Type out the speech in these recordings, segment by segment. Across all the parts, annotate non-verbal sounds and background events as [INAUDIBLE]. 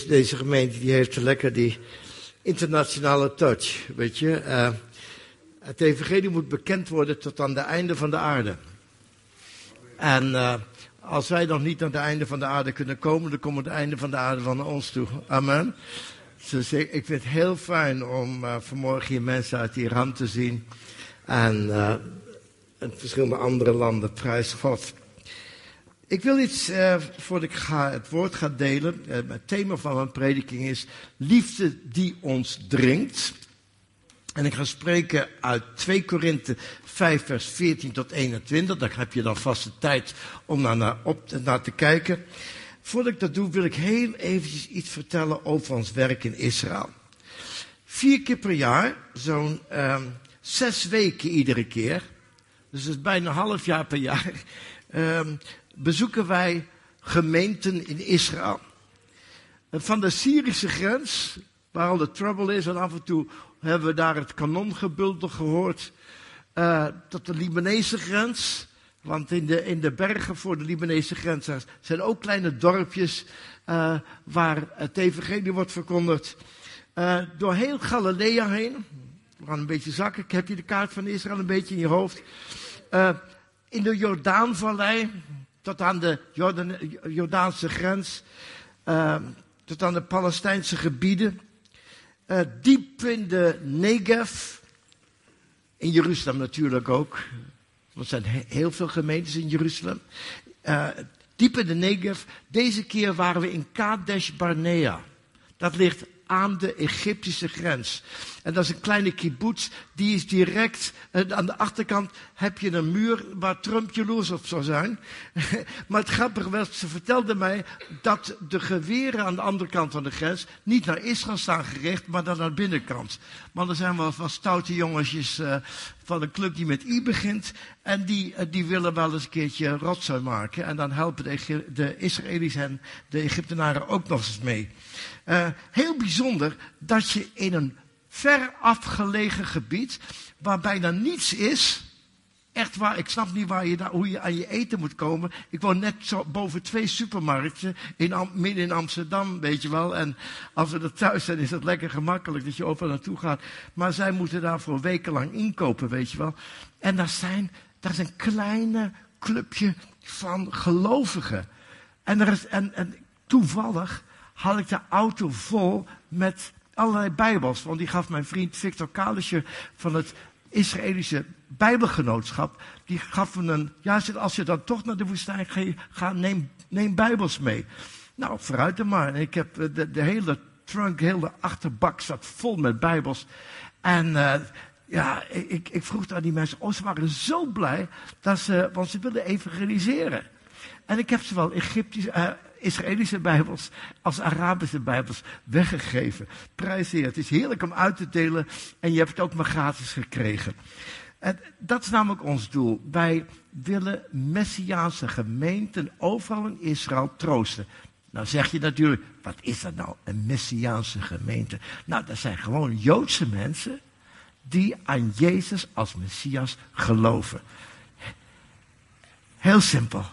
Deze gemeente die heeft lekker die internationale touch, weet je. Uh, het evangelie moet bekend worden tot aan het einde van de aarde. En uh, als wij nog niet aan het einde van de aarde kunnen komen, dan komt het einde van de aarde van ons toe. Amen. Dus ik, ik vind het heel fijn om uh, vanmorgen hier mensen uit Iran te zien. En, en verschillende andere landen, prijs God. Ik wil iets, uh, voordat ik ga, het woord ga delen. Uh, het thema van mijn prediking is liefde die ons dringt. En ik ga spreken uit 2 Korinthe 5 vers 14 tot 21. Daar heb je dan vast de tijd om naar, naar, op, naar te kijken. Voordat ik dat doe wil ik heel eventjes iets vertellen over ons werk in Israël. Vier keer per jaar, zo'n um, zes weken iedere keer. Dus dat is bijna een half jaar per jaar. Um, bezoeken wij gemeenten in Israël. Van de Syrische grens, waar al de trouble is, en af en toe hebben we daar het kanongebulder gehoord, uh, tot de Libanese grens. Want in de, in de bergen voor de Libanese grens zijn ook kleine dorpjes uh, waar het evangelie wordt verkondigd. Uh, door heel Galilea heen. We gaan een beetje zakken. Ik heb je de kaart van Israël een beetje in je hoofd. In de Jordaanvallei, tot aan de Jordaanse grens, uh, tot aan de Palestijnse gebieden, uh, diep in de Negev, in Jeruzalem natuurlijk ook. Er zijn heel veel gemeentes in Jeruzalem. Uh, diep in de Negev. Deze keer waren we in Kadesh Barnea. Dat ligt aan de Egyptische grens. En dat is een kleine kibbutz, die is direct, uh, aan de achterkant heb je een muur waar Trump jaloers op zou zijn. [LAUGHS] maar het grappige was, ze vertelde mij dat de geweren aan de andere kant van de grens niet naar Israël staan gericht, maar dan naar de binnenkant. Maar er zijn wel van stoute jongetjes uh, van een club die met I begint. En die, uh, die willen wel eens een keertje rotzooi maken. En dan helpen de, de Israëli's en de Egyptenaren ook nog eens mee. Heel bijzonder dat je in een ver afgelegen gebied, waar bijna niets is. Echt waar, ik snap niet waar je daar, hoe je aan je eten moet komen. Ik woon net zo boven twee supermarkten in, midden in Amsterdam, weet je wel. En als we er thuis zijn, is het lekker gemakkelijk dat je overal naartoe gaat. Maar zij moeten daar voor wekenlang inkopen, weet je wel. En daar zijn, daar is een kleine clubje van gelovigen. En, er is, en, en toevallig had ik de auto vol met allerlei bijbels. Want die gaf mijn vriend Victor Kalisje van het Israëlische Bijbelgenootschap. Die gaf me een, ja, als je dan toch naar de woestijn gaat, neem, neem bijbels mee. Nou, vooruit er maar. En ik heb eh, de, hele trunk, hele achterbak zat vol met bijbels. En uh, ja, ik, ik vroeg aan die mensen, oh, ze waren zo blij, dat ze, want ze wilden evangeliseren. En ik heb ze wel Egyptisch, uh, Israëlische Bijbels als Arabische Bijbels weggegeven. Prijs. Het is heerlijk om uit te delen en je hebt het ook maar gratis gekregen. En dat is namelijk ons doel. Wij willen Messiaanse gemeenten overal in Israël troosten. Nou zeg je natuurlijk, wat is dat nou, een Messiaanse gemeente? Nou, dat zijn gewoon Joodse mensen die aan Jezus als Messias geloven. Heel simpel.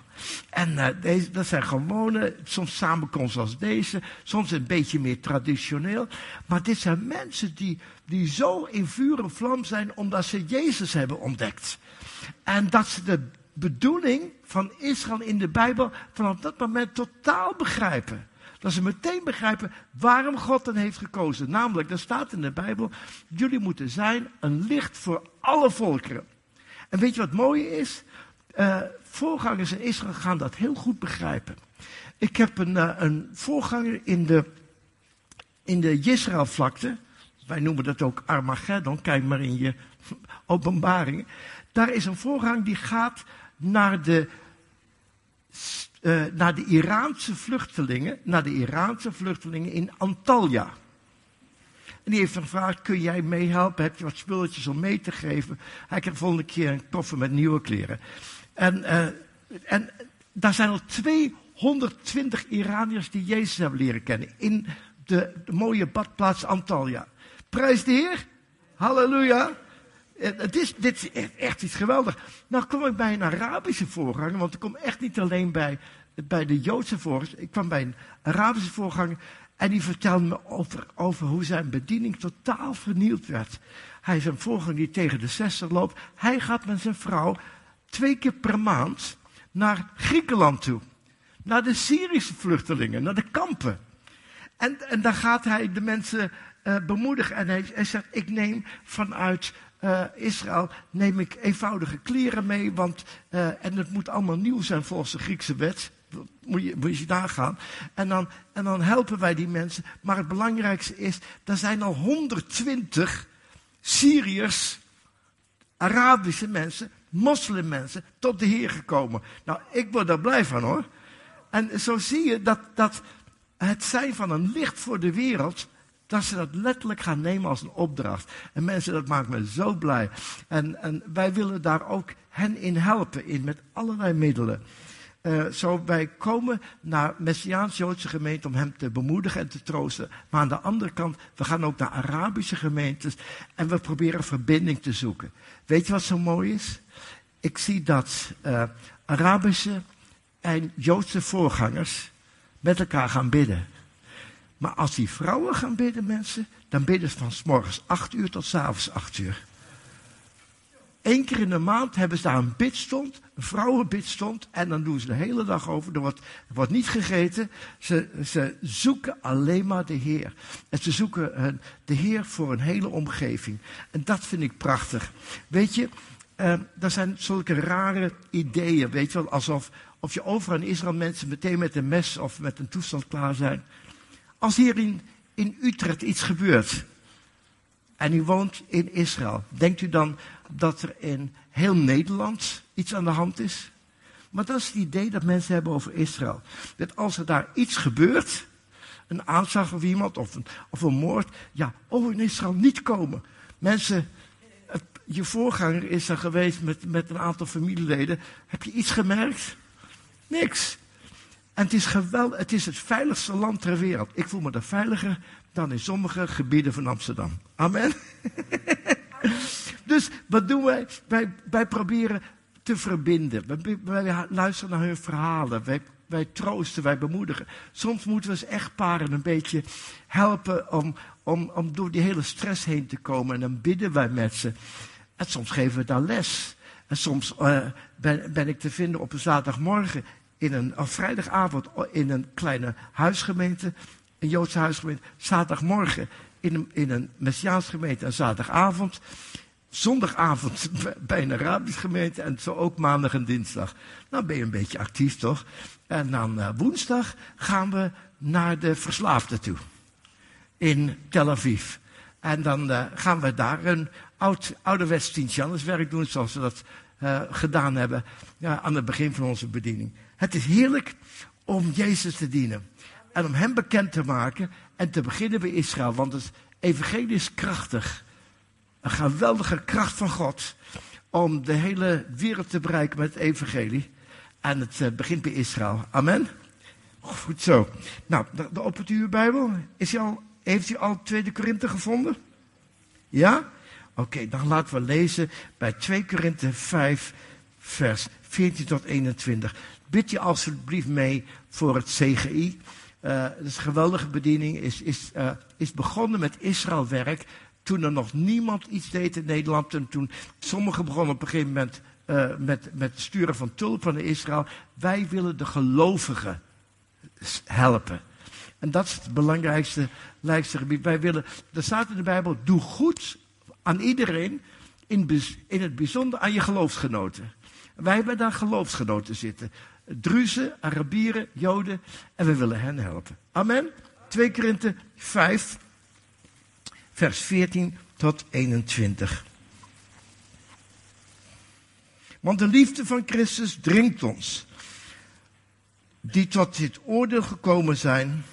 En uh, deze, dat zijn gewone, soms samenkomsten als deze, soms een beetje meer traditioneel. Maar dit zijn mensen die, die zo in vuur en vlam zijn omdat ze Jezus hebben ontdekt. En dat ze de bedoeling van Israël in de Bijbel vanaf dat moment totaal begrijpen. Dat ze meteen begrijpen waarom God hen heeft gekozen. Namelijk, er staat in de Bijbel, jullie moeten zijn een licht voor alle volkeren. En weet je wat mooi is? Uh, voorgangers in Israël gaan dat heel goed begrijpen. Ik heb een, uh, een voorganger in de, in de Israël-vlakte. Wij noemen dat ook Armageddon. Kijk maar in je [LAUGHS] openbaringen. Daar is een voorganger die gaat naar de, uh, naar de Iraanse vluchtelingen. Naar de Iraanse vluchtelingen in Antalya. En die heeft gevraagd, kun jij meehelpen? Heb je wat spulletjes om mee te geven? Hij krijgt volgende keer een koffer met nieuwe kleren. En, uh, en daar zijn al 220 Iraniërs die Jezus hebben leren kennen. In de, mooie badplaats Antalya. Prijs de Heer. Halleluja. Het is, dit is echt iets geweldig. Nou kom ik bij een Arabische voorganger, want ik kom echt niet alleen bij, bij de Joodse voorgangers. Ik kwam bij een Arabische voorganger En die vertelde me over, over hoe zijn bediening totaal vernield werd. Hij is een voorganger die tegen de 60 loopt. Hij gaat met zijn vrouw twee keer per maand naar Griekenland toe. Naar de Syrische vluchtelingen, naar de kampen. En, en daar gaat hij de mensen uh, bemoedigen. En hij, zegt, ik neem vanuit uh, Israël neem ik eenvoudige kleren mee. Want, uh, en het moet allemaal nieuw zijn volgens de Griekse wet. Moet je, moet je nagaan. En dan, en dan helpen wij die mensen. Maar het belangrijkste is, er zijn al 120 Syriërs, Arabische mensen, moslimmensen, tot de Heer gekomen. Nou, ik word daar blij van hoor. En zo zie je dat, dat het zijn van een licht voor de wereld, dat ze dat letterlijk gaan nemen als een opdracht. En mensen, dat maakt me zo blij. En, en wij willen daar ook hen in helpen, in, met allerlei middelen. Uh, zo wij komen naar Messiaans-Joodse gemeente om hem te bemoedigen en te troosten. Maar aan de andere kant, we gaan ook naar Arabische gemeentes en we proberen verbinding te zoeken. Weet je wat zo mooi is? Ik zie dat uh, Arabische en Joodse voorgangers met elkaar gaan bidden. Maar als die vrouwen gaan bidden, mensen, dan bidden ze van s morgens 8 uur tot s avonds 8 uur. Eén keer in de maand hebben ze daar een bidstond, een vrouwenbidstond, en dan doen ze de hele dag over. Er wordt, wordt niet gegeten. Ze, ze zoeken alleen maar de Heer. En ze zoeken de Heer voor een hele omgeving. En dat vind ik prachtig. Weet je, er zijn zulke rare ideeën, weet je wel, alsof of je overal in Israël mensen meteen met een mes of met een toestand klaar zijn. Als hier in, in Utrecht iets gebeurt en u woont in Israël, denkt u dan dat er in heel Nederland iets aan de hand is? Maar dat is het idee dat mensen hebben over Israël. Dat als er daar iets gebeurt, een aanslag of iemand of een, moord, ja, oh in Israël niet komen. Mensen, je voorganger is er geweest met, met een aantal familieleden. Heb je iets gemerkt? Niks. En het is geweldig, het is het veiligste land ter wereld. Ik voel me daar veiliger dan in sommige gebieden van Amsterdam. Amen. [LAUGHS] dus wat doen wij? wij? Proberen te verbinden. Wij, luisteren naar hun verhalen. Wij, wij troosten, wij bemoedigen. Soms moeten we als echtparen een beetje helpen om, om, om door die hele stress heen te komen. En dan bidden wij met ze. En soms geven we daar les. En soms uh, ben, ben, ik te vinden op een zaterdagmorgen in een, of vrijdagavond in een kleine huisgemeente, een Joodse huisgemeente, zaterdagmorgen in een, in een Messiaans gemeente en zaterdagavond, zondagavond [LAUGHS] bij een Arabisch gemeente en zo ook maandag en dinsdag. Dan ben je een beetje actief toch? En dan uh, woensdag gaan we naar de verslaafden toe. In Tel Aviv. En dan uh, gaan we daar een oud, ouderwets werk doen zoals we dat uh, gedaan hebben aan het begin van onze bediening. Het is heerlijk om Jezus te dienen. En om Hem bekend te maken. En te beginnen bij Israël. Want het evangelie is krachtig. Een geweldige kracht van God. Om de hele wereld te bereiken met het evangelie. En het uh, begint bij Israël. Amen. Goed zo. Nou, de, de uw Bijbel. Is heeft u al 2 Korinthe gevonden? Ja? Oké, dan laten we lezen bij 2 Korinthe 5, vers 14 tot 21. Bid je alsjeblieft mee voor het CGI. Uh, een geweldige bediening. Is, is, uh, is begonnen met Israëlwerk. Toen er nog niemand iets deed in Nederland. En toen sommigen begonnen op een gegeven moment uh, met, met het sturen van tulpen naar Israël. Wij willen de gelovigen helpen. En dat is het belangrijkste, belangrijkste gebied. Wij willen, er staat in de Bijbel, doe goed aan iedereen, in, in het bijzonder aan je geloofsgenoten. Wij hebben daar geloofsgenoten zitten. Druzen, Arabieren, Joden. En we willen hen helpen. Amen. 2 Korinthe 5, vers 14 tot 21. Want de liefde van Christus dringt ons, die tot dit oordeel gekomen zijn.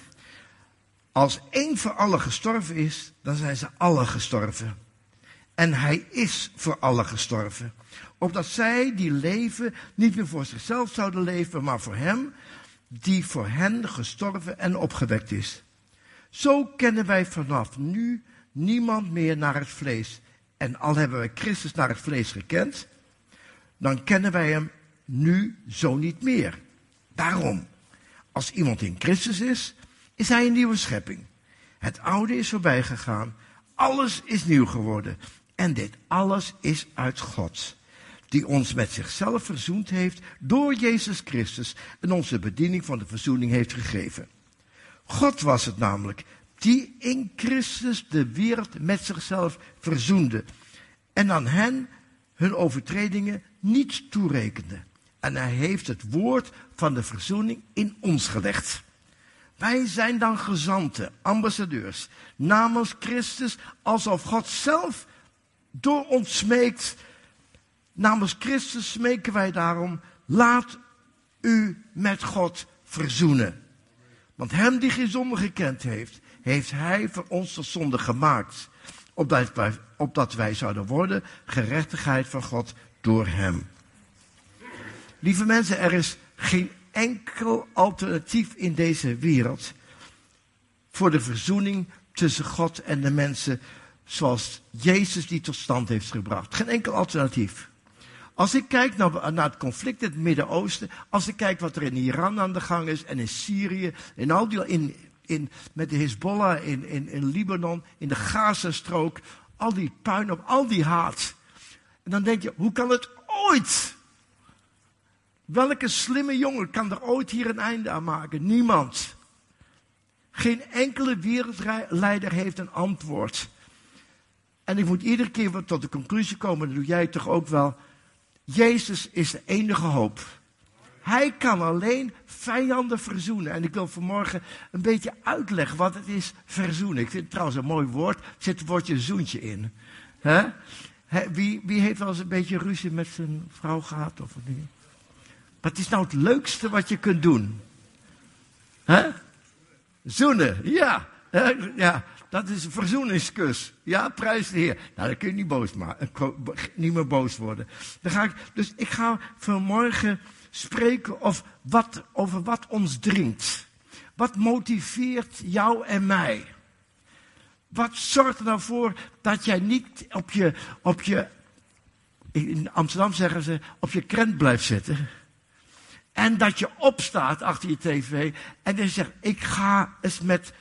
Als één voor allen gestorven is, dan zijn ze alle gestorven. En hij is voor allen gestorven opdat zij die leven niet meer voor zichzelf zouden leven, maar voor Hem die voor hen gestorven en opgewekt is. Zo kennen wij vanaf nu niemand meer naar het vlees. En al hebben wij Christus naar het vlees gekend, dan kennen wij Hem nu zo niet meer. Daarom, als iemand in Christus is, is hij een nieuwe schepping. Het oude is voorbij gegaan. Alles is nieuw geworden. En dit alles is uit God. Die ons met zichzelf verzoend heeft door Jezus Christus en onze bediening van de verzoening heeft gegeven. God was het namelijk die in Christus de wereld met zichzelf verzoende. En aan hen hun overtredingen niet toerekende. En hij heeft het woord van de verzoening in ons gelegd. Wij zijn dan gezanten, ambassadeurs, namens Christus, alsof God zelf door ons smeekt. Namens Christus smeken wij daarom, laat u met God verzoenen. Want hem die geen zonde gekend heeft, heeft hij voor ons de zonde gemaakt. Opdat wij, opdat wij zouden worden gerechtigheid van God door hem. Lieve mensen, er is geen enkel alternatief in deze wereld voor de verzoening tussen God en de mensen zoals Jezus die tot stand heeft gebracht. Geen enkel alternatief. Als ik kijk naar, het conflict in het Midden-Oosten, als ik kijk wat er in Iran aan de gang is en in Syrië, in al die, in, in, met de Hezbollah in, in, in Libanon, in de Gazastrook, al die puin op, al die haat. En dan denk je, hoe kan het ooit? Welke slimme jongen kan er ooit hier een einde aan maken? Niemand. Geen enkele wereldleider heeft een antwoord. En ik moet iedere keer tot de conclusie komen, dat doe jij toch ook wel. Jezus is de enige hoop. Hij kan alleen vijanden verzoenen. En ik wil vanmorgen een beetje uitleggen wat het is verzoenen. Ik vind het trouwens een mooi woord. Er zit het woordje zoentje in. Wie, wie heeft wel eens een beetje ruzie met zijn vrouw gehad? Of niet? Wat is nou het leukste wat je kunt doen? Hè? Zoenen, ja. Ja. Dat is een verzoeningskus. Ja, prijs de Heer. Nou, dan kun je niet, boos maken, niet meer boos worden. Dan ga ik, dus ik ga vanmorgen spreken of wat, over wat ons dringt. Wat motiveert jou en mij? Wat zorgt er nou voor dat jij niet op je, op je, in Amsterdam zeggen ze, op je krent blijft zitten? En dat je opstaat achter je tv en dan zegt, ik ga eens met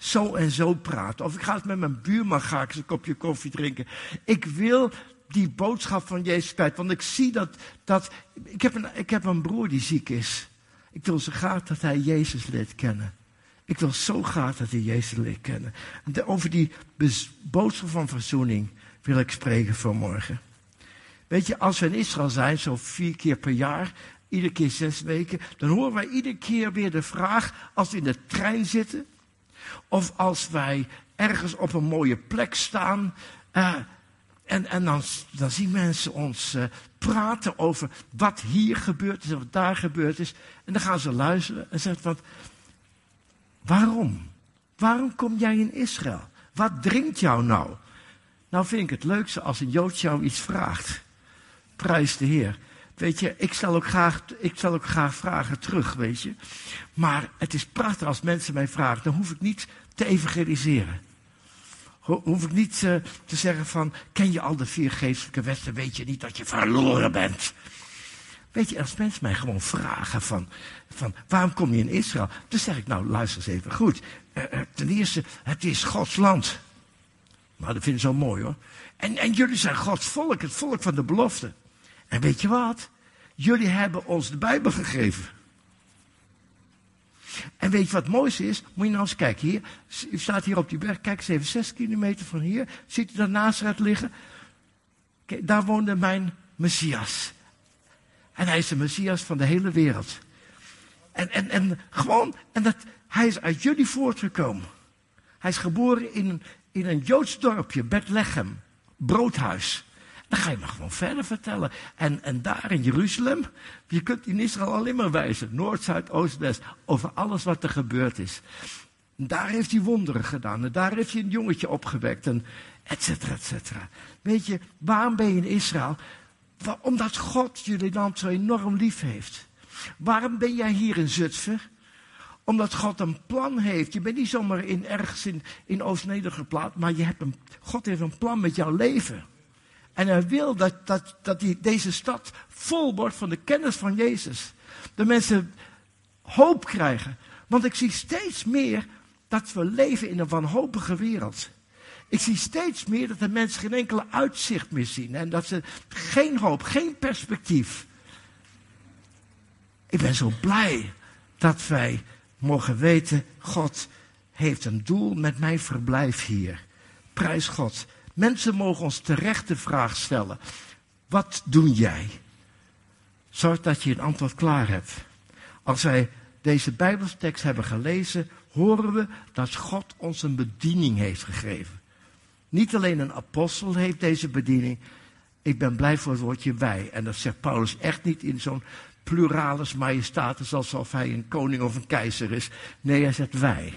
zo en zo praten. Of ik ga eens met mijn buurman ga ik een kopje koffie drinken. Ik wil die boodschap van Jezus kwijt. Want ik zie dat, dat ik, heb een, ik heb een broer die ziek is. Ik wil zo graag dat hij Jezus leert kennen. Ik wil zo graag dat hij Jezus leert kennen. Over die boodschap van verzoening wil ik spreken vanmorgen. Weet je, als we in Israël zijn, zo vier keer per jaar, iedere keer zes weken, dan horen wij iedere keer weer de vraag, als we in de trein zitten, of als wij ergens op een mooie plek staan, uh, en, en dan, dan zien mensen ons uh, praten over wat hier gebeurd is en wat daar gebeurd is. En dan gaan ze luisteren en zeggen van, waarom? Waarom kom jij in Israël? Wat dringt jou nou? Nou vind ik het leukste als een Jood jou iets vraagt. Prijs de Heer. Weet je, ik stel ook graag, ik stel ook graag vragen terug, weet je. Maar het is prachtig als mensen mij vragen, dan hoef ik niet te evangeliseren. Hoef ik niet uh, te zeggen van, ken je al de vier geestelijke wetten, weet je niet dat je verloren bent. Weet je, als mensen mij gewoon vragen van, van waarom kom je in Israël? Dan zeg ik, nou luister eens even goed. Uh, ten eerste, het is Gods land. Nou, dat vinden ze zo mooi hoor. En, en jullie zijn Gods volk, het volk van de belofte. En weet je wat? Jullie hebben ons de Bijbel gegeven. En weet je wat het mooiste is? Moet je nou eens kijken. Hier, u staat hier op die berg. Kijk eens even, zes kilometer van hier. Ziet u daar Nazareth liggen? Daar woonde mijn Messias. En hij is de Messias van de hele wereld. En, en, en gewoon, en dat, hij is uit jullie voortgekomen. Hij is geboren in, in een Joods dorpje, Bethlehem, broodhuis. Dan ga je maar gewoon verder vertellen. En, en daar in Jeruzalem, je kunt in Israël alleen maar wijzen. Noord, Zuid, Oost, West. Over alles wat er gebeurd is. Daar heeft hij wonderen gedaan. En daar heeft hij een jongetje opgewekt. En et cetera, et cetera. Weet je, waarom ben je in Israël? Omdat God jullie land zo enorm lief heeft. Waarom ben jij hier in Zutphen? Omdat God een plan heeft. Je bent niet zomaar in, ergens in, in Oost-Nederland geplaatst, maar je hebt een, God heeft een plan met jouw leven. En hij wil dat, dat, dat die, deze stad vol wordt van de kennis van Jezus. De mensen hoop krijgen. Want ik zie steeds meer dat we leven in een wanhopige wereld. Ik zie steeds meer dat de mensen geen enkele uitzicht meer zien. En dat ze geen hoop, geen perspectief. Ik ben zo blij dat wij mogen weten, God heeft een doel met mijn verblijf hier. Prijs God. Mensen mogen ons terecht de vraag stellen. Wat doe jij? Zorg dat je een antwoord klaar hebt. Als wij deze Bijbelstekst hebben gelezen, horen we dat God ons een bediening heeft gegeven. Niet alleen een apostel heeft deze bediening. Ik ben blij voor het woordje wij. En dat zegt Paulus echt niet in zo'n pluralis majestatis alsof hij een koning of een keizer is. Nee, hij zegt wij.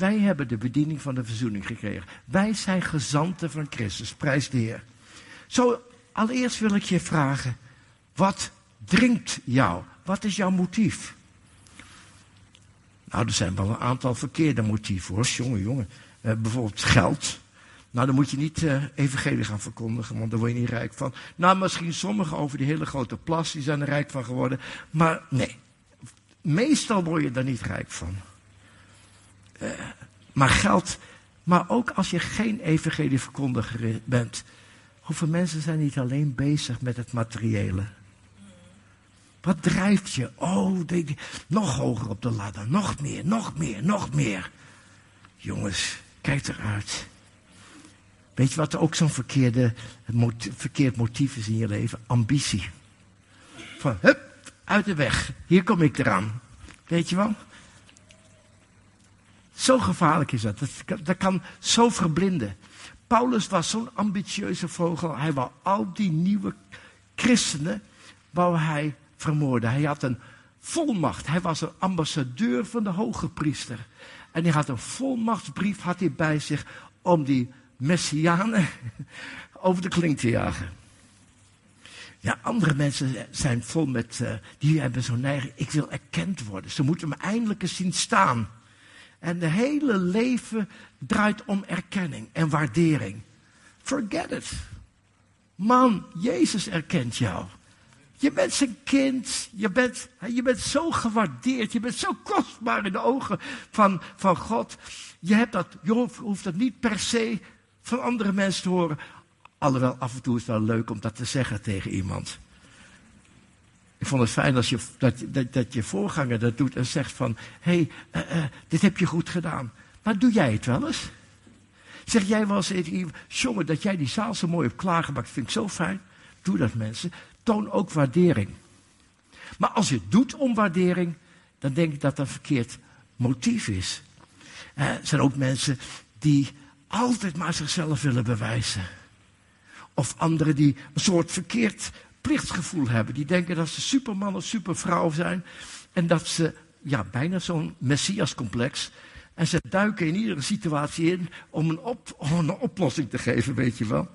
Wij hebben de bediening van de verzoening gekregen. Wij zijn gezanten van Christus. Prijs de Heer. Zo, allereerst wil ik je vragen. Wat dringt jou? Wat is jouw motief? Nou, er zijn wel een aantal verkeerde motieven hoor, jongen, jongen. Uh, bijvoorbeeld geld. Nou, dan moet je niet uh, evangelie gaan verkondigen, want daar word je niet rijk van. Nou, misschien sommigen over die hele grote plas, die zijn er rijk van geworden. Maar nee, meestal word je daar niet rijk van. Uh, maar geld, maar ook als je geen evangelie verkondiger bent. Hoeveel mensen zijn niet alleen bezig met het materiële? Wat drijft je? Oh, nog hoger op de ladder. Nog meer, nog meer, nog meer. Jongens, kijk eruit. Weet je wat ook zo'n verkeerde, verkeerd motief is in je leven? Ambitie. Van, hup, uit de weg. Hier kom ik eraan. Weet je wel? Zo gevaarlijk is dat. Dat, kan zo verblinden. Paulus was zo'n ambitieuze vogel. Hij wou al die nieuwe christenen, wou hij vermoorden. Hij had een volmacht. Hij was een ambassadeur van de hoge priester. En hij had een volmachtsbrief had hij bij zich om die messianen [LAUGHS] over de klink te jagen. Ja, andere mensen zijn vol met, uh, die hebben zo'n neiging, ik wil erkend worden. Ze moeten me eindelijk eens zien staan. En de hele leven draait om erkenning en waardering. Forget it. Man, Jezus erkent jou. Je bent zijn kind. Je bent, je bent zo gewaardeerd. Je bent zo kostbaar in de ogen van, van God. Je, hebt dat, je hoeft dat niet per se van andere mensen te horen. Alhoewel, af en toe is het wel leuk om dat te zeggen tegen iemand. Ik vond het fijn als je, dat, dat, dat je voorganger dat doet en zegt van... Hé, hey, uh, uh, dit heb je goed gedaan. Maar doe jij het wel eens? Zeg jij wel eens jongen, dat jij die zaal zo mooi hebt klaargemaakt, vind ik zo fijn. Doe dat mensen. Toon ook waardering. Maar als je het doet om waardering, dan denk ik dat dat een verkeerd motief is. Er zijn ook mensen die altijd maar zichzelf willen bewijzen. Of anderen die een soort verkeerd plichtsgevoel hebben. Die denken dat ze superman of supervrouw zijn. En dat ze, ja, bijna zo'n messiascomplex. En ze duiken in iedere situatie in om een, op, om een oplossing te geven, weet je wel.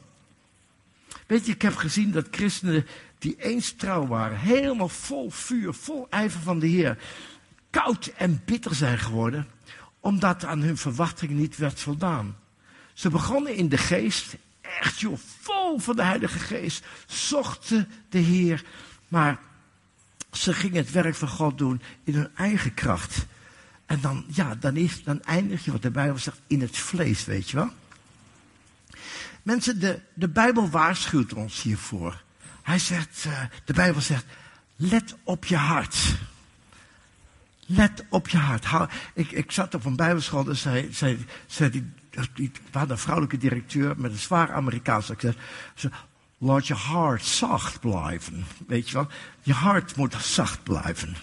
Weet je, ik heb gezien dat christenen die eens trouw waren, helemaal vol vuur, vol ijver van de Heer, koud en bitter zijn geworden, omdat aan hun verwachtingen niet werd voldaan. Ze begonnen in de geest, echt joh, vol van de Heilige Geest, zochten de Heer, maar ze gingen het werk van God doen in hun eigen kracht. En dan, ja, dan, is, dan eindig je, wat de Bijbel zegt, in het vlees, weet je wel. Mensen, de, de Bijbel waarschuwt ons hiervoor. Hij zegt, uh, de Bijbel zegt, let op je hart. Let op je hart. ik, ik zat op een bijbelschool en zei, zei, zei die, die, we hadden een vrouwelijke directeur met een zwaar Amerikaans accent. Ze laat je hart zacht blijven. Weet je wel? Je hart moet zacht blijven.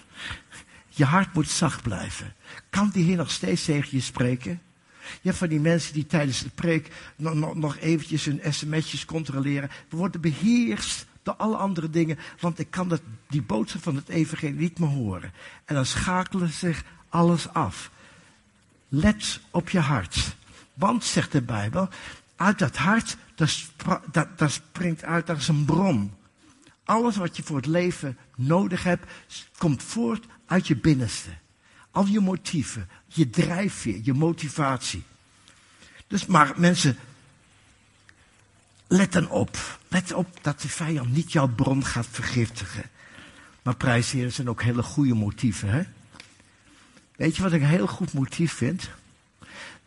Je hart moet zacht blijven. Kan die Heer nog steeds tegen je spreken? Je hebt van die mensen die tijdens de preek nog, nog, nog eventjes hun sms'jes controleren. We worden beheerst door alle andere dingen, want ik kan dat, die boodschap van het evangelie niet meer horen. En dan schakelen zich alles af. Let op je hart. Want, zegt de Bijbel, uit dat hart, daar, springt uit, dat is een bron. Alles wat je voor het leven nodig hebt, komt voort uit je binnenste. Al je motieven, je drijfveer, je motivatie. Dus maar mensen, let dan op. Let op dat de vijand niet jouw bron gaat vergiftigen. Maar prijsheer zijn ook hele goede motieven. Hè? Weet je wat ik een heel goed motief vind?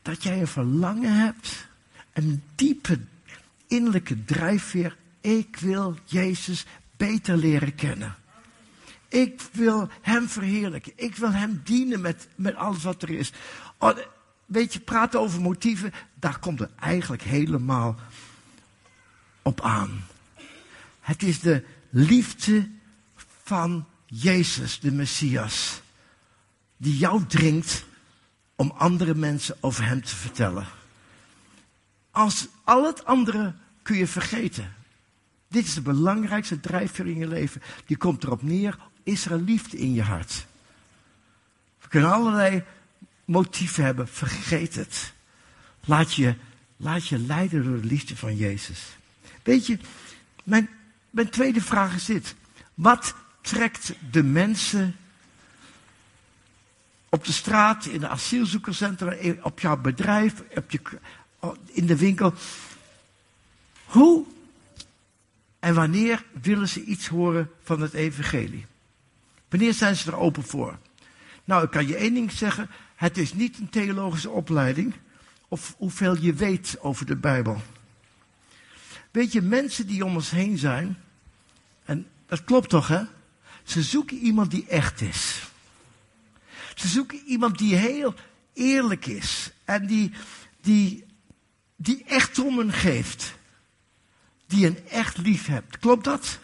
Dat jij een verlangen hebt, een diepe innerlijke drijfveer. Ik wil Jezus beter leren kennen. Ik wil Hem verheerlijken. Ik wil Hem dienen met, met alles wat er is. Oh, weet je, praten over motieven, daar komt het eigenlijk helemaal op aan. Het is de liefde van Jezus, de Messias, die jou dringt om andere mensen over Hem te vertellen. Als al het andere kun je vergeten. Dit is de belangrijkste drijfveer in je leven. Die komt erop neer, is er liefde in je hart? We kunnen allerlei motieven hebben, vergeet het. Laat je, laat je leiden door de liefde van Jezus. Weet je, mijn, mijn tweede vraag is dit. Wat trekt de mensen op de straat, in de asielzoekerscentra, op jouw bedrijf, op je, in de winkel? Hoe en wanneer willen ze iets horen van het evangelie? Wanneer zijn ze er open voor? Nou, ik kan je één ding zeggen. Het is niet een theologische opleiding. Of hoeveel je weet over de Bijbel. Weet je, mensen die om ons heen zijn. En dat klopt toch, hè? Ze zoeken iemand die echt is. Ze zoeken iemand die heel eerlijk is. En die, die, die echt om hen geeft. Die een echt lief hebt. Klopt dat?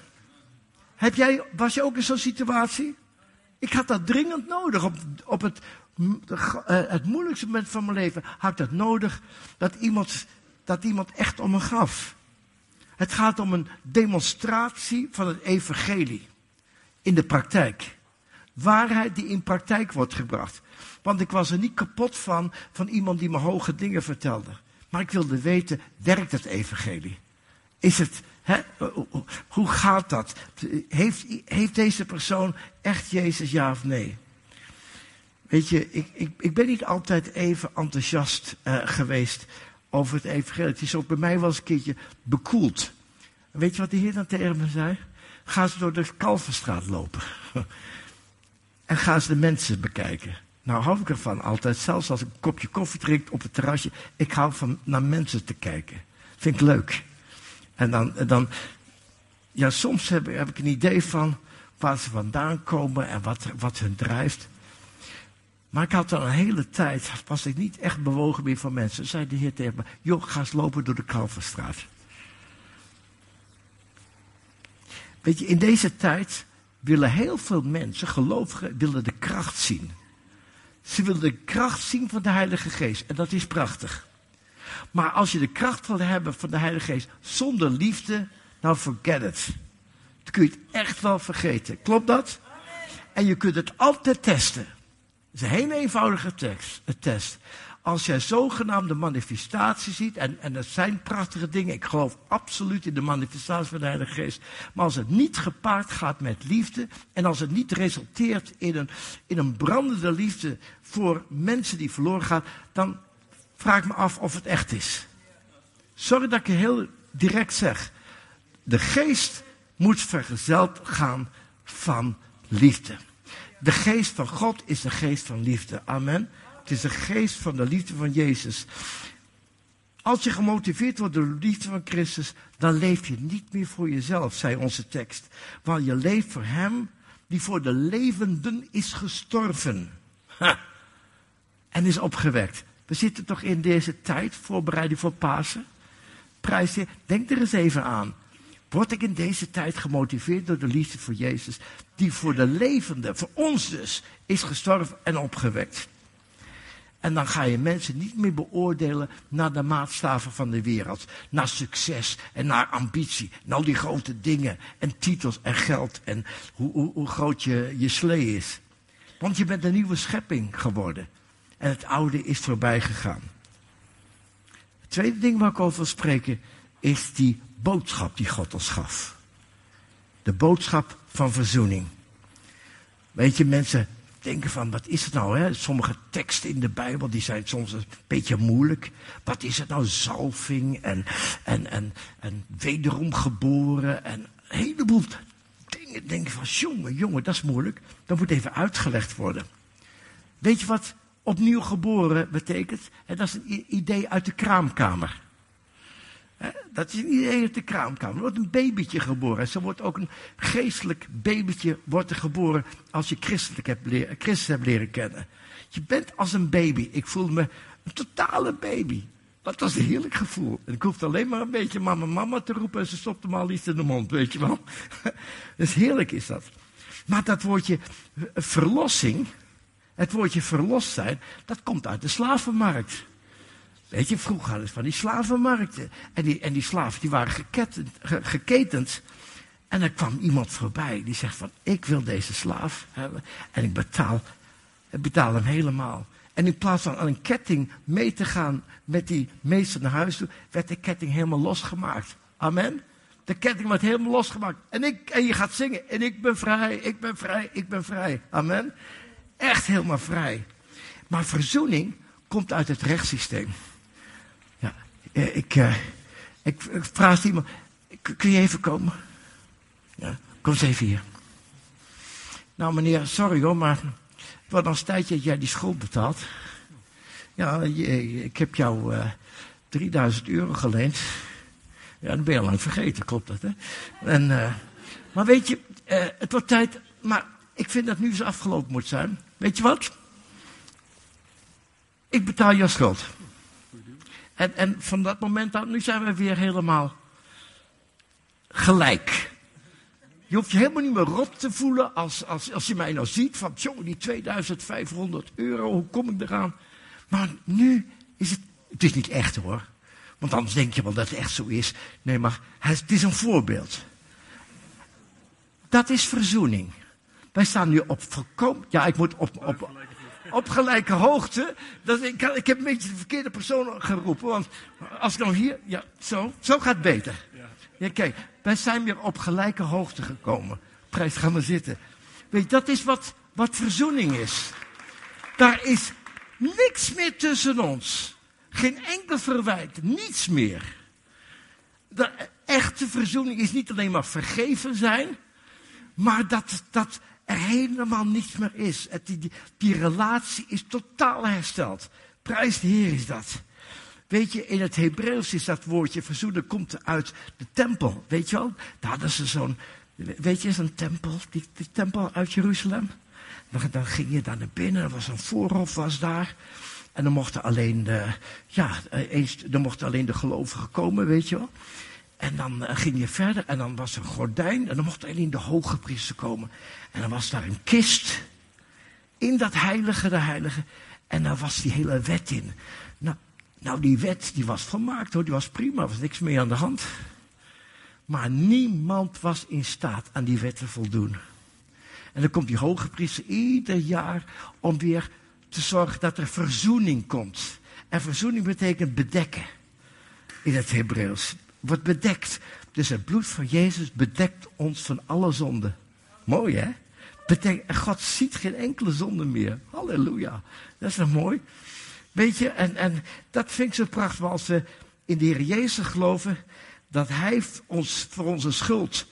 Heb jij, was je ook in zo'n situatie? Ik had dat dringend nodig. Op, op het, eh, het moeilijkste moment van mijn leven had ik dat nodig. Dat iemand, dat iemand echt om me gaf. Het gaat om een demonstratie van het evangelie. In de praktijk. Waarheid die in praktijk wordt gebracht. Want ik was er niet kapot van, van iemand die me hoge dingen vertelde. Maar ik wilde weten, werkt het evangelie? Is het, hoe gaat dat? Heeft, heeft deze persoon echt Jezus ja of nee? Weet je, ik, ik, ik ben niet altijd even enthousiast uh, geweest over het evangelie. Het is ook bij mij wel eens een keertje bekoeld. Weet je wat de Heer dan tegen me zei? Ga eens door de Kalverstraat lopen. [LAUGHS] en ga eens de mensen bekijken. Nou hou ik ervan altijd, zelfs als ik een kopje koffie drink op het terrasje. Ik hou van naar mensen te kijken. Vind ik leuk. En dan, dan ja, soms heb, heb, ik een idee van waar ze vandaan komen en wat, wat hun drijft. Maar ik had al een hele tijd, was ik niet echt bewogen meer van mensen. Zei de heer tegen me, joh, ga eens lopen door de Kalverstraat. Weet je, in deze tijd willen heel veel mensen, gelovigen, willen de kracht zien. Ze willen de kracht zien van de Heilige Geest. En dat is prachtig. Maar als je de kracht wil hebben van de Heilige Geest zonder liefde, nou forget it. Dan kun je het echt wel vergeten. Klopt dat? En je kunt het altijd testen. Het is een heel eenvoudige test. Als jij zogenaamde manifestatie ziet, en, en dat zijn prachtige dingen, ik geloof absoluut in de manifestatie van de Heilige Geest, maar als het niet gepaard gaat met liefde, en als het niet resulteert in een, in een brandende liefde voor mensen die verloren gaan, dan vraag ik me af of het echt is. Sorry dat ik je heel direct zeg. De geest moet vergezeld gaan van liefde. De geest van God is de geest van liefde. Amen. Het is de geest van de liefde van Jezus. Als je gemotiveerd wordt door de liefde van Christus, dan leef je niet meer voor jezelf, zei onze tekst. Want je leeft voor Hem die voor de levenden is gestorven. En is opgewekt. We zitten toch in deze tijd, voorbereiding voor Pasen. Prijs denk er eens even aan. Word ik in deze tijd gemotiveerd door de liefde voor Jezus, die voor de levende, voor ons dus, is gestorven en opgewekt. En dan ga je mensen niet meer beoordelen naar de maatstaven van de wereld. Naar succes en naar ambitie. En al die grote dingen en titels en geld en hoe, hoe, hoe groot je, je slee is. Want je bent een nieuwe schepping geworden. En het oude is voorbij gegaan. Het tweede ding waar ik over wil spreken is die boodschap die God ons gaf. De boodschap van verzoening. Weet je, mensen denken van, wat is het nou? Hè? Sommige teksten in de Bijbel die zijn soms een beetje moeilijk. Wat is het nou? Zalving en, en, en, en wederom geboren en een heleboel dingen. Denken van, jongen, jongen, dat is moeilijk. Dat moet even uitgelegd worden. Weet je wat opnieuw geboren betekent? En dat is een idee uit de kraamkamer. Dat is een idee uit de kraamkamer. Er wordt een babytje geboren. En zo wordt ook een geestelijk babytje wordt geboren als je christelijk hebt leren, leren kennen. Je bent als een baby. Ik voelde me een totale baby. Dat was een heerlijk gevoel. Ik hoefde alleen maar een beetje mama, mama te roepen en ze stopte me al iets in de mond, weet je wel. [LAUGHS] dus heerlijk is dat. Maar dat woordje eh, verlossing, het woordje verlost zijn, dat komt uit de slavenmarkt. Weet je, vroeger hadden ze van die slavenmarkten. En die, en die slaven die waren geketend, geketend. En er kwam iemand voorbij die zegt van, ik wil deze slaaf hebben. En ik betaal, ik betaal hem helemaal. En in plaats van aan een ketting mee te gaan met die meester naar huis toe, werd de ketting helemaal losgemaakt. Amen. De ketting wordt helemaal losgemaakt. En, ik, en je gaat zingen. En ik ben vrij, ik ben vrij, ik ben vrij. Amen. Echt helemaal vrij. Maar verzoening komt uit het rechtssysteem. Eh, ik, uh, ik, ik vraag iemand, kun je even komen? Ja, kom eens even hier. Nou meneer, sorry hoor, maar het wordt al een tijdje dat jij die schuld betaalt. Ja, ik heb jou uh, 3000 euro geleend. Ja, dan ben je al lang vergeten, klopt dat, hè? En, maar weet je, het wordt tijd, maar ik vind dat nu eens afgelopen moet zijn. Weet je wat? Ik betaal jouw schuld. En, en van dat moment aan, nu zijn we weer helemaal gelijk. Je hoeft je helemaal niet meer rot te voelen als, als, als je mij nou ziet van, jongen, die 2500 euro, hoe kom ik eraan? Maar nu is het, het is niet echt hoor. Want anders denk je wel dat het echt zo is. Nee, maar het is een voorbeeld. Dat is verzoening. Wij staan nu op volkomen, ja ik moet op, op, op gelijke hoogte. Dat, ik, ik heb een beetje de verkeerde persoon geroepen. Want als ik nou hier, ja zo, zo gaat het beter. Ja, kijk, wij zijn weer op gelijke hoogte gekomen. Prijs, ga maar zitten. Weet je, dat is wat, wat verzoening is. Daar is niks meer tussen ons. Geen enkel verwijt, niets meer. De echte verzoening is niet alleen maar vergeven zijn, maar dat, dat er helemaal niets meer is. Het, die, die relatie is totaal hersteld. Prijs de Heer is dat. Weet je, in het Hebreeuws is dat woordje verzoenen, komt uit de tempel. Weet je wel? Daar hadden ze zo'n, weet je, zo'n tempel, die, tempel uit Jeruzalem. Dan, dan ging je daar naar binnen, er was een voorhof was daar. En dan mochten alleen de, ja, eens, dan mochten alleen de gelovigen komen, weet je wel. En dan uh, ging je verder en dan was er een gordijn en dan mochten alleen de hoge priester komen. En dan was daar een kist in dat heilige de heilige. En daar was die hele wet in. Nou, nou die wet die was gemaakt hoor, die was prima, er was niks meer aan de hand. Maar niemand was in staat aan die wet te voldoen. En dan komt die hoge priester ieder jaar om weer te zorgen dat er verzoening komt. En verzoening betekent bedekken. In het Hebreeuws. Wordt bedekt. Dus het bloed van Jezus bedekt ons van alle zonden. Mooi hè? Bedekt, God ziet geen enkele zonde meer. Halleluja. Dat is nog mooi. Weet je, en, en dat vind ik zo prachtig als we in de Heer Jezus geloven. Dat Hij ons voor onze schuld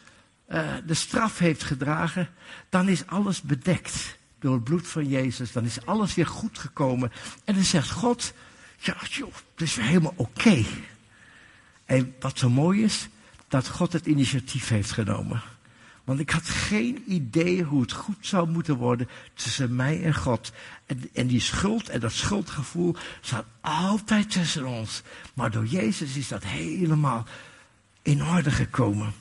uh, de straf heeft gedragen. Dan is alles bedekt door het bloed van Jezus, dan is alles weer goed gekomen. En dan zegt God, ja, joh, het is weer helemaal oké. En wat zo mooi is, dat God het initiatief heeft genomen. Want ik had geen idee hoe het goed zou moeten worden tussen mij en God. En, die schuld en dat schuldgevoel staat altijd tussen ons. Maar door Jezus is dat helemaal in orde gekomen.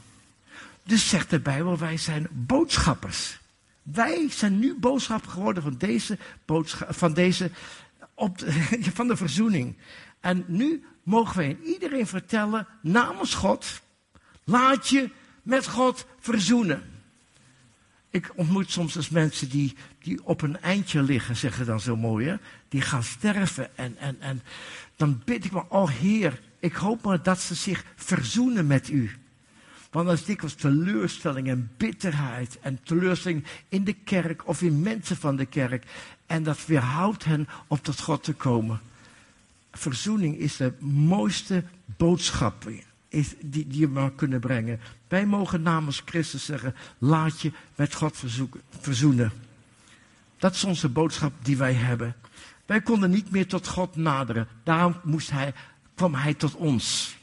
Dus zegt de Bijbel, wij zijn boodschappers. Wij zijn nu boodschap geworden van deze, boodschap, van deze op [LAUGHS] van de verzoening. En nu mogen wij iedereen vertellen namens God, laat je met God verzoenen. Ik ontmoet soms mensen die, die op een eindje liggen, zeggen dan zo mooi, hè? die gaan sterven. En, en, en dan bid ik me, oh Heer, ik hoop maar dat ze zich verzoenen met u. Want dat is dikwijls teleurstelling en bitterheid en teleurstelling in de kerk of in mensen van de kerk. En dat weerhoudt hen om tot God te komen. Verzoening is de mooiste boodschap die, die je maar kunnen brengen. Wij mogen namens Christus zeggen, laat je met God verzoenen. Dat is onze boodschap die wij hebben. Wij konden niet meer tot God naderen. Daarom moest hij, kwam hij tot ons.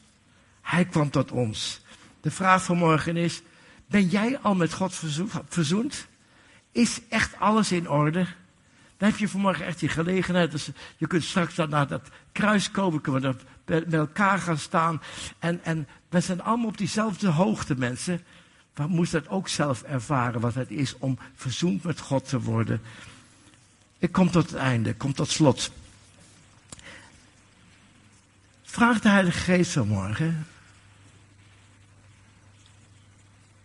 Hij kwam tot ons. De vraag van morgen is, ben jij al met God verzoend? Is echt alles in orde? Dan heb je vanmorgen echt die gelegenheid. Dus je kunt straks naar dat kruis komen, kunnen we met elkaar gaan staan. En, en we zijn allemaal op diezelfde hoogte, mensen. We moesten het ook zelf ervaren wat het is om verzoend met God te worden. Ik kom tot het einde, ik kom tot slot. Vraag de Heilige Geest vanmorgen.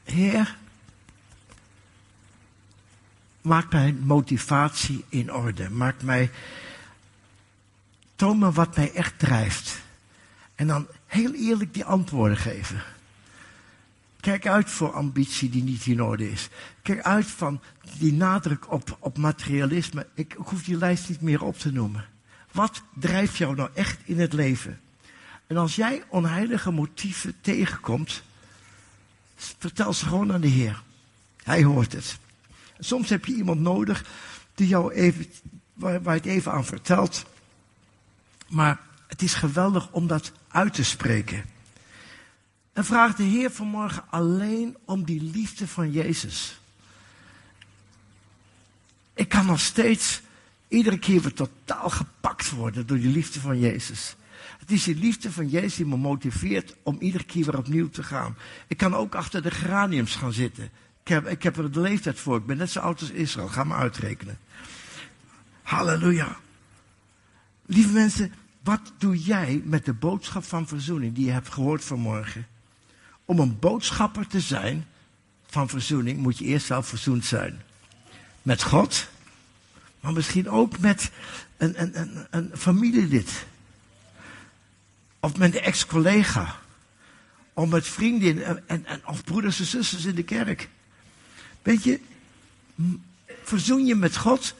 Heer, maak mijn motivatie in orde. Maak mij, toon me wat mij echt drijft. En dan heel eerlijk die antwoorden geven. Kijk uit voor ambitie die niet in orde is. Kijk uit van die nadruk op, op materialisme. Ik, ik hoef die lijst niet meer op te noemen. Wat drijft jou nou echt in het leven? En als jij onheilige motieven tegenkomt, vertel ze gewoon aan de Heer. Hij hoort het. Soms heb je iemand nodig die jou even, waar, waar het even aan vertelt. Maar het is geweldig om dat uit te spreken. En vraag de Heer vanmorgen alleen om die liefde van Jezus. Ik kan nog steeds iedere keer weer totaal gepakt worden door die liefde van Jezus. Het is die liefde van Jezus die me motiveert om iedere keer weer opnieuw te gaan. Ik kan ook achter de geraniums gaan zitten. Ik heb, ik heb er de leeftijd voor. Ik ben net zo oud als Israël. Ga maar uitrekenen. Halleluja. Lieve mensen, wat doe jij met de boodschap van verzoening die je hebt gehoord vanmorgen? Om een boodschapper te zijn van verzoening moet je eerst zelf verzoend zijn. Met God, maar misschien ook met een, een, een, een familielid. Of met een ex-collega. Of met vrienden en, en, en, of broeders en zusters in de kerk. Weet je, verzoen je met God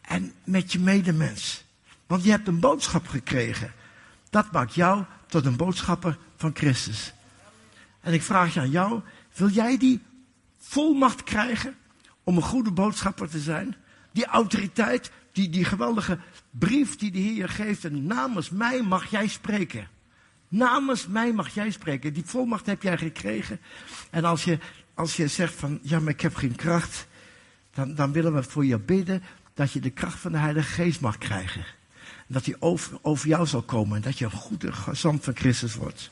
en met je medemens. Want je hebt een boodschap gekregen. Dat maakt jou tot een boodschapper van Christus. En ik vraag je aan jou, wil jij die volmacht krijgen om een goede boodschapper te zijn? Die autoriteit, die, die geweldige brief die de Heer geeft en namens mij mag jij spreken. Namens mij mag jij spreken. Die volmacht heb jij gekregen. En als je, als je zegt van, ja, maar ik heb geen kracht, dan, dan willen we voor je bidden dat je de kracht van de Heilige Geest mag krijgen. En dat die over, over jou zal komen en dat je een goede gezant van Christus wordt.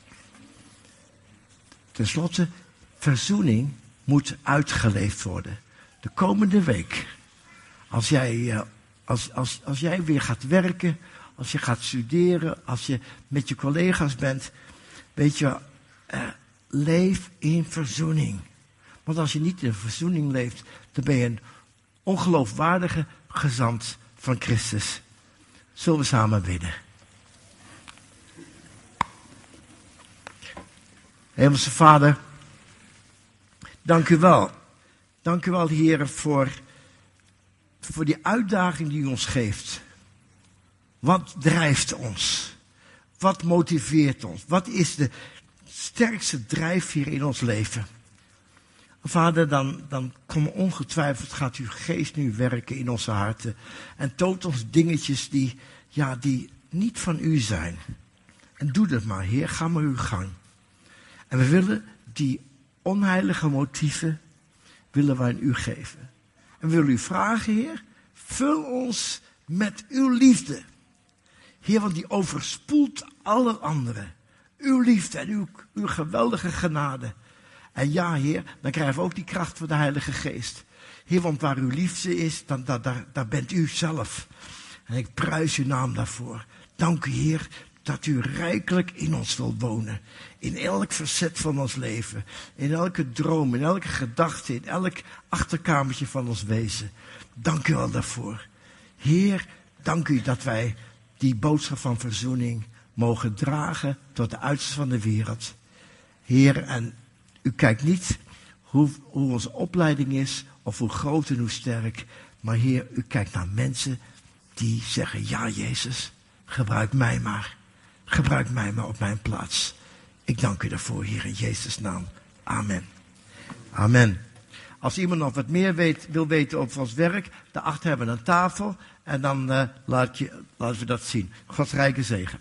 Ten slotte, verzoening moet uitgeleefd worden. De komende week, als jij, eh, als, als, als jij weer gaat werken, als je gaat studeren, als je met je collega's bent, weet je, uh, leef in verzoening. Want als je niet in verzoening leeft, dan ben je een ongeloofwaardige gezant van Christus. Zullen we samen bidden? Hemelse Vader, dank u wel. Dank u wel, Heer, voor, voor die uitdaging die u ons geeft. Wat drijft ons? Wat motiveert ons? Wat is de sterkste drijfveer in ons leven? Vader, dan, dan kom ongetwijfeld gaat uw geest nu werken in onze harten. En toont ons dingetjes die, ja, die niet van u zijn. En doe dat maar, Heer, ga maar uw gang. En we willen die onheilige motieven, willen wij aan u geven. En we willen u vragen, Heer, vul ons met uw liefde. Heer, want die overspoelt alle anderen. Uw liefde en uw, uw geweldige genade. En ja, Heer, dan krijgen we ook die kracht van de Heilige Geest. Heer, want waar uw liefde is, dan, daar, bent u zelf. En ik prijs uw naam daarvoor. Dank u, Heer, dat u rijkelijk in ons wil wonen. In elk verzet van ons leven. In elke droom, in elke gedachte, in elk achterkamertje van ons wezen. Dank u wel daarvoor. Heer, dank u dat wij die boodschap van verzoening mogen dragen tot de uiterste van de wereld. Heer, en u kijkt niet hoe, hoe onze opleiding is, of hoe groot en hoe sterk. Maar Heer, u kijkt naar mensen die zeggen, ja Jezus, gebruik mij maar. Gebruik mij maar op mijn plaats. Ik dank u daarvoor, Heer, in Jezus' naam. Amen. Amen. Als iemand nog wat meer weet, wil weten over ons werk, daarachter hebben we een tafel. En dan uh, laat je, laten we dat zien. Gods rijke zegen.